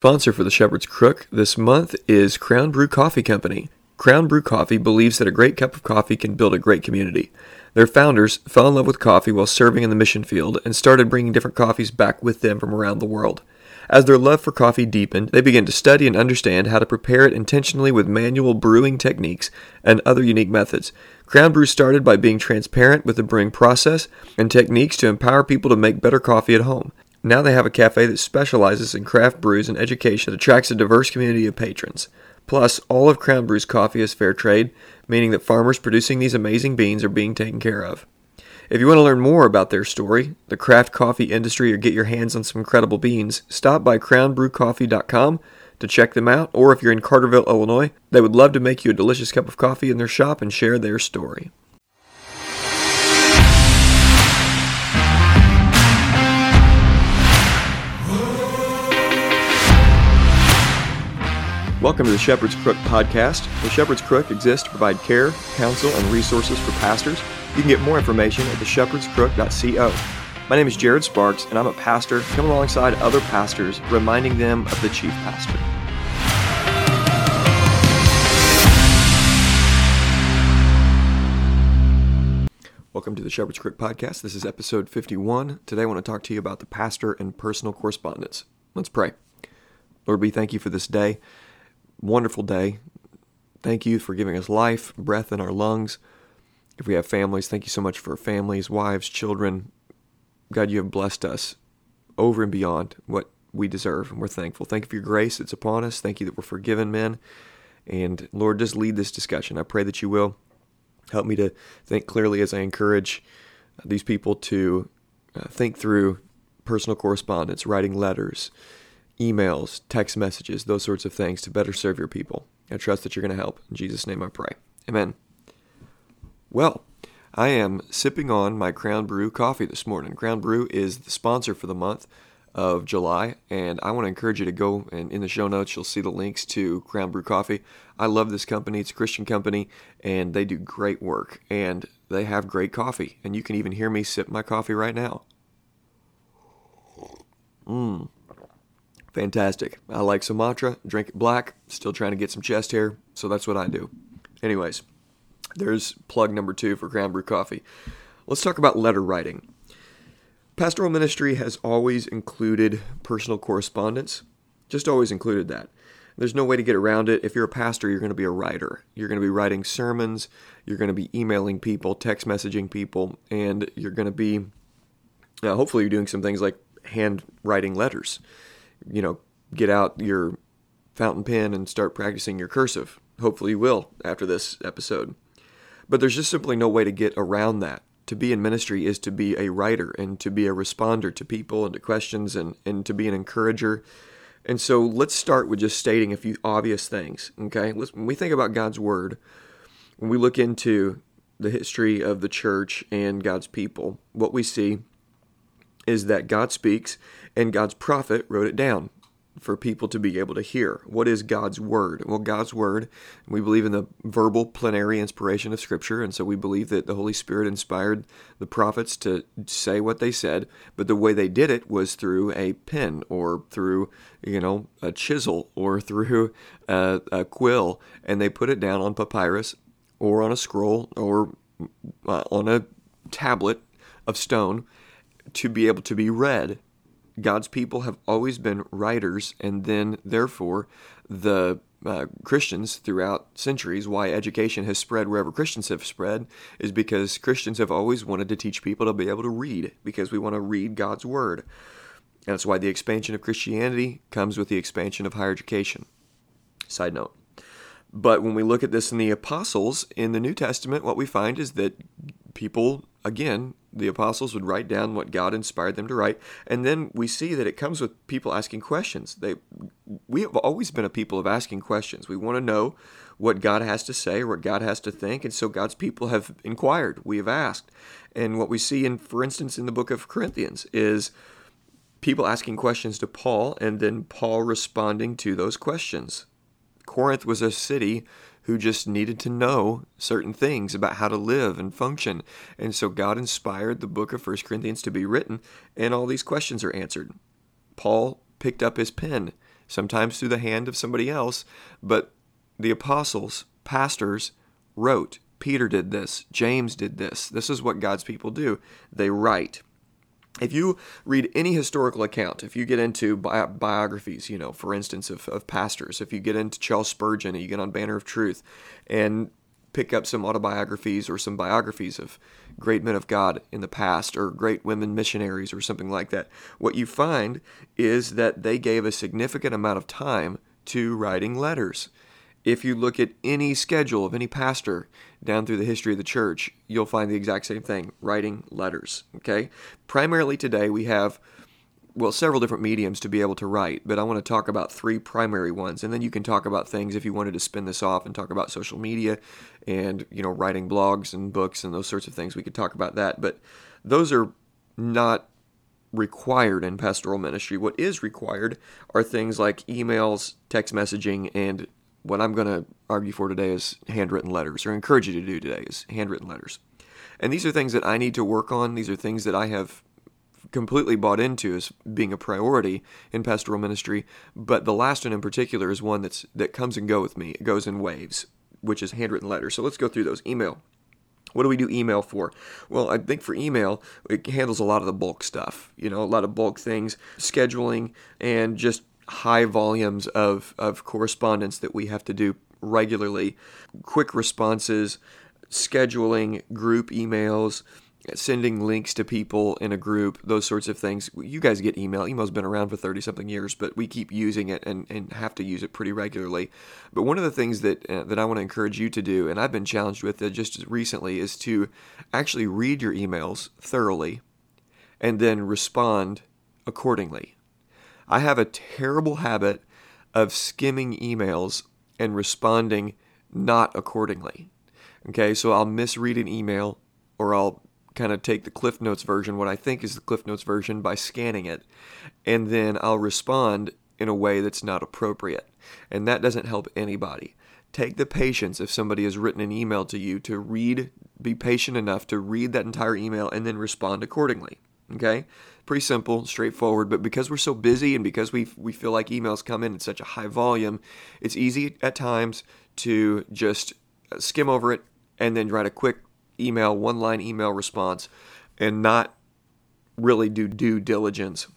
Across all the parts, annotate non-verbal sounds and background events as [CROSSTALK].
Sponsor for the Shepherd's Crook this month is Crown Brew Coffee Company. Crown Brew Coffee believes that a great cup of coffee can build a great community. Their founders fell in love with coffee while serving in the mission field and started bringing different coffees back with them from around the world. As their love for coffee deepened, they began to study and understand how to prepare it intentionally with manual brewing techniques and other unique methods. Crown Brew started by being transparent with the brewing process and techniques to empower people to make better coffee at home. Now they have a cafe that specializes in craft brews and education that attracts a diverse community of patrons. Plus, all of Crown Brew's coffee is fair trade, meaning that farmers producing these amazing beans are being taken care of. If you want to learn more about their story, the craft coffee industry, or get your hands on some incredible beans, stop by crownbrewcoffee.com to check them out, or if you're in Carterville, Illinois, they would love to make you a delicious cup of coffee in their shop and share their story. Welcome to the Shepherd's Crook podcast. The Shepherd's Crook exists to provide care, counsel, and resources for pastors. You can get more information at theshepherdscrook.co. My name is Jared Sparks, and I'm a pastor coming alongside other pastors, reminding them of the chief pastor. Welcome to the Shepherd's Crook podcast. This is episode 51. Today I want to talk to you about the pastor and personal correspondence. Let's pray. Lord, we thank you for this day wonderful day. Thank you for giving us life, breath in our lungs. If we have families, thank you so much for families, wives, children. God, you have blessed us over and beyond what we deserve, and we're thankful. Thank you for your grace that's upon us. Thank you that we're forgiven men. And Lord, just lead this discussion. I pray that you will help me to think clearly as I encourage these people to uh, think through personal correspondence, writing letters, emails, text messages, those sorts of things to better serve your people. I trust that you're going to help. In Jesus' name I pray. Amen. Well, I am sipping on my Crown Brew coffee this morning. Crown Brew is the sponsor for the month of July, and I want to encourage you to go and in the show notes you'll see the links to Crown Brew Coffee. I love this company; it's a Christian company, and they do great work, and they have great coffee. And you can even hear me sip my coffee right now. Mmm. Fantastic. I like Sumatra, drink it black, still trying to get some chest hair, so that's what I do. Anyways, there's plug number two for Crown Brew Coffee. Let's talk about letter writing. Pastoral ministry has always included personal correspondence, just always included that. There's no way to get around it. If you're a pastor, you're going to be a writer. You're going to be writing sermons, you're going to be emailing people, text messaging people, and you're going to be, uh, hopefully, you're doing some things like handwriting letters you know, get out your fountain pen and start practicing your cursive. Hopefully, you will after this episode. But there's just simply no way to get around that. To be in ministry is to be a writer and to be a responder to people and to questions and, and to be an encourager. And so let's start with just stating a few obvious things. Okay, let's, when we think about God's Word, when we look into the history of the church and God's people, what we see is that God speaks and God's prophet wrote it down for people to be able to hear. What is God's word? Well, God's word, we believe in the verbal plenary inspiration of Scripture, and so we believe that the Holy Spirit inspired the prophets to say what they said, but the way they did it was through a pen or through, you know, a chisel or [LAUGHS] through a, a quill, and they put it down on papyrus or on a scroll or uh, on a tablet of stone to be able to be read. God's people have always been writers, and then therefore the uh, Christians throughout centuries, why education has spread wherever Christians have spread, is because Christians have always wanted to teach people to be able to read, because we want to read God's Word. And that's why the expansion of Christianity comes with the expansion of higher education. Side note. But when we look at this in the apostles in the New Testament, what we find is that people, again, the apostles would write down what God inspired them to write, and then we see that it comes with people asking questions. They, we have always been a people of asking questions. We want to know what God has to say or what God has to think, and so God's people have inquired. We have asked, and what we see in, for instance, in the book of Corinthians is people asking questions to Paul, and then Paul responding to those questions. Corinth was a city who just needed to know certain things about how to live and function. And so God inspired the book of 1 Corinthians to be written, and all these questions are answered. Paul picked up his pen sometimes through the hand of somebody else, but the apostles, pastors, wrote. Peter did this. James did this. This is what God's people do. They write. If you read any historical account, if you get into bi- biographies, you know, for instance, of, of pastors, if you get into Charles Spurgeon and you get on Banner of Truth and pick up some autobiographies or some biographies of great men of God in the past or great women missionaries or something like that, what you find is that they gave a significant amount of time to writing letters. If you look at any schedule of any pastor down through the history of the church, you'll find the exact same thing writing letters. Okay? Primarily today, we have well, several different mediums to be able to write, but I want to talk about three primary ones, and then you can talk about things if you wanted to spin this off and talk about social media and you know writing blogs and books and those sorts of things. We could talk about that, but those are not required in pastoral ministry. What is required are things like emails, text messaging, and what I'm going to argue for today is handwritten letters, or encourage you to do today is handwritten letters. And these are things that I need to work on. These are things that I have completely bought into as being a priority in pastoral ministry. But the last one in particular is one that's that comes and go with me. It goes in waves, which is handwritten letters. So let's go through those. Email. What do we do email for? Well, I think for email, it handles a lot of the bulk stuff, you know, a lot of bulk things, scheduling, and just high volumes of, of correspondence that we have to do regularly, quick responses, scheduling, group emails, sending links to people in a group, those sorts of things. You guys get email. Email's been around for 30 something years, but we keep using it and, and have to use it pretty regularly. But one of the things that, uh, that I want to encourage you to do, and I've been challenged with it just recently, is to actually read your emails thoroughly and then respond accordingly. I have a terrible habit of skimming emails and responding not accordingly. Okay, so I'll misread an email or I'll kind of take the Cliff Notes version, what I think is the Cliff Notes version, by scanning it, and then I'll respond in a way that's not appropriate. And that doesn't help anybody. Take the patience if somebody has written an email to you to read, be patient enough to read that entire email and then respond accordingly. Okay? Pretty simple, straightforward, but because we're so busy and because we, we feel like emails come in at such a high volume, it's easy at times to just uh, skim over it and then write a quick email, one line email response, and not really do due diligence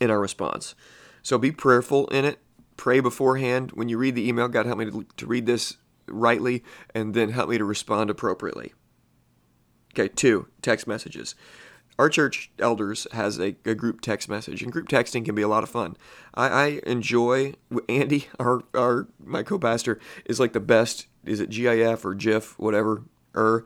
in our response. So be prayerful in it. Pray beforehand. When you read the email, God help me to, to read this rightly, and then help me to respond appropriately. Okay, two, text messages. Our church elders has a, a, group text message, and group texting can be a lot of fun. I, I enjoy Andy, [LAUGHS] our, our my co-pastor, is like the best. Is it GIF or GIF, whatever? Or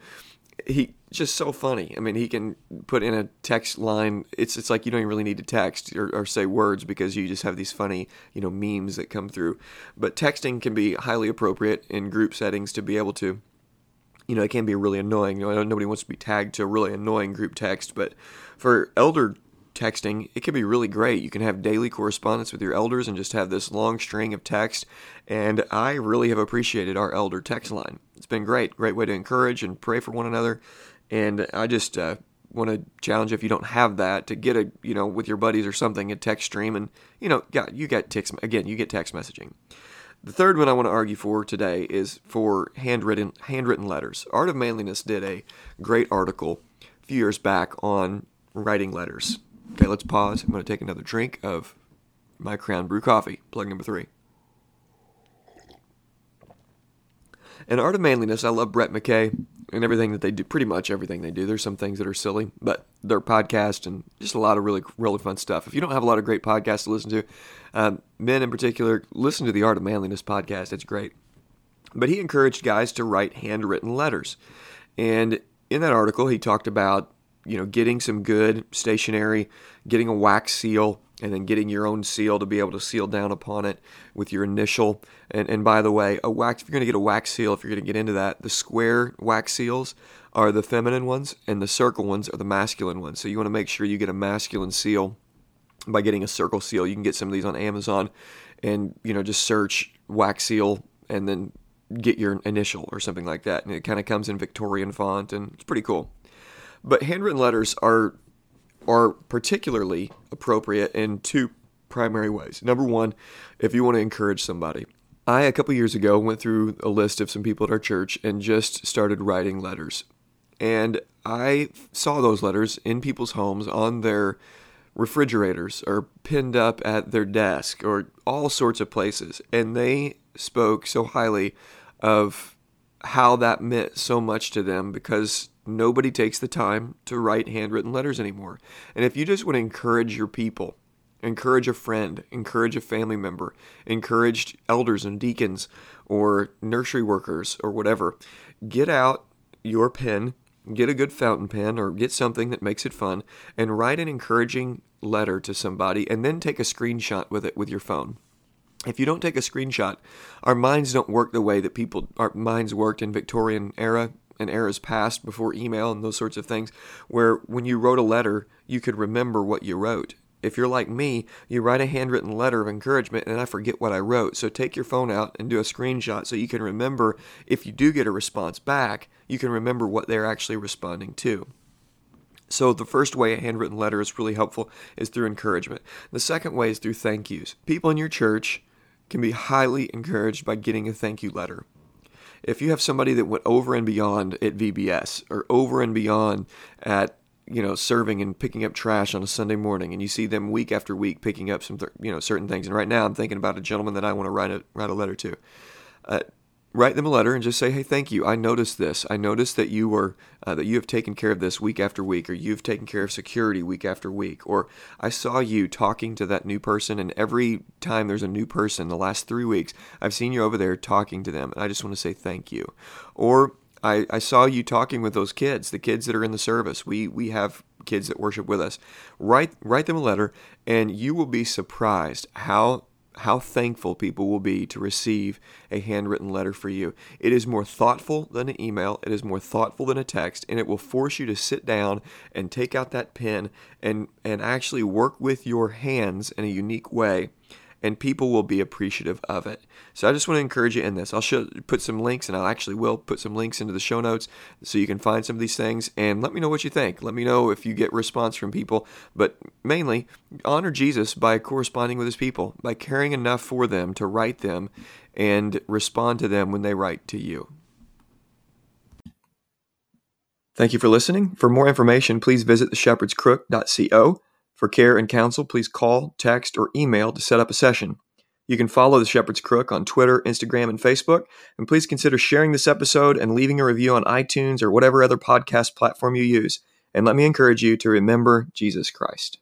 he just so funny. I mean, he can put in a text line. It's it's like you don't even really need to text or, or, say words because you just have these funny, you know, memes that come through. But texting can be highly appropriate in group settings to be able to, you know, it can be really annoying. You know, nobody wants to be tagged to a really annoying group text, but for elder texting, it can be really great. You can have daily correspondence with your elders and just have this long string of text. And I really have appreciated our elder text line. It's been great. Great way to encourage and pray for one another. And I just uh, want to challenge if you don't have that to get a, you know, with your buddies or something, a text stream. And, you know, got, you get text, again, you get text messaging. The third one I want to argue for today is for handwritten handwritten letters. Art of Manliness did a great article a few years back on writing letters. Okay, let's pause. I'm going to take another drink of my Crown Brew coffee, plug number three. In Art of Manliness, I love Brett McKay and everything that they do, pretty much everything they do. There's some things that are silly, but their podcast and just a lot of really, really fun stuff. If you don't have a lot of great podcasts to listen to, um, men in particular, listen to the Art of Manliness podcast. It's great. But he encouraged guys to write handwritten letters. And in that article, he talked about you know, getting some good stationery, getting a wax seal, and then getting your own seal to be able to seal down upon it with your initial. And, and by the way, a wax, if you're going to get a wax seal, if you're going to get into that, the square wax seals are the feminine ones and the circle ones are the masculine ones. So you want to make sure you get a masculine seal by getting a circle seal. You can get some of these on Amazon and, you know, just search wax seal and then get your initial or something like that. And it kind of comes in Victorian font and it's pretty cool. But handwritten letters are are particularly appropriate in two primary ways. Number one, if you want to encourage somebody, I, a couple years ago, went through a list of some people at our church and just started writing letters. And I saw those letters in people's homes on their refrigerators or pinned up at their desk or all sorts of places. And they spoke so highly of how that meant so much to them because nobody takes the time to write handwritten letters anymore. And if you just want to encourage your people, encourage a friend, encourage a family member, encourage elders and deacons or nursery workers or whatever. Get out your pen, get a good fountain pen or get something that makes it fun and write an encouraging letter to somebody and then take a screenshot with it with your phone. If you don't take a screenshot, our minds don't work the way that people our minds worked in Victorian era and eras past before email and those sorts of things where when you wrote a letter, you could remember what you wrote if you're like me, you write a handwritten letter of encouragement and I forget what I wrote. So take your phone out and do a screenshot so you can remember if you do get a response back, you can remember what they're actually responding to. So the first way a handwritten letter is really helpful is through encouragement. The second way is through thank yous. People in your church can be highly encouraged by getting a thank you letter. If you have somebody that went over and beyond at VBS or over and beyond at you know, serving and picking up trash on a Sunday morning, and you see them week after week picking up some, th- you know, certain things. And right now, I'm thinking about a gentleman that I want to write a write a letter to. Uh, write them a letter and just say, "Hey, thank you. I noticed this. I noticed that you were uh, that you have taken care of this week after week, or you've taken care of security week after week, or I saw you talking to that new person, and every time there's a new person, the last three weeks, I've seen you over there talking to them, and I just want to say thank you." Or I, I saw you talking with those kids, the kids that are in the service. We we have kids that worship with us. Write write them a letter, and you will be surprised how how thankful people will be to receive a handwritten letter for you. It is more thoughtful than an email, it is more thoughtful than a text, and it will force you to sit down and take out that pen and, and actually work with your hands in a unique way and people will be appreciative of it. So I just want to encourage you in this. I'll show, put some links, and I actually will put some links into the show notes so you can find some of these things. And let me know what you think. Let me know if you get response from people. But mainly, honor Jesus by corresponding with his people, by caring enough for them to write them and respond to them when they write to you. Thank you for listening. For more information, please visit theshepherdscrook.co for care and counsel, please call, text, or email to set up a session. You can follow The Shepherd's Crook on Twitter, Instagram, and Facebook. And please consider sharing this episode and leaving a review on iTunes or whatever other podcast platform you use. And let me encourage you to remember Jesus Christ.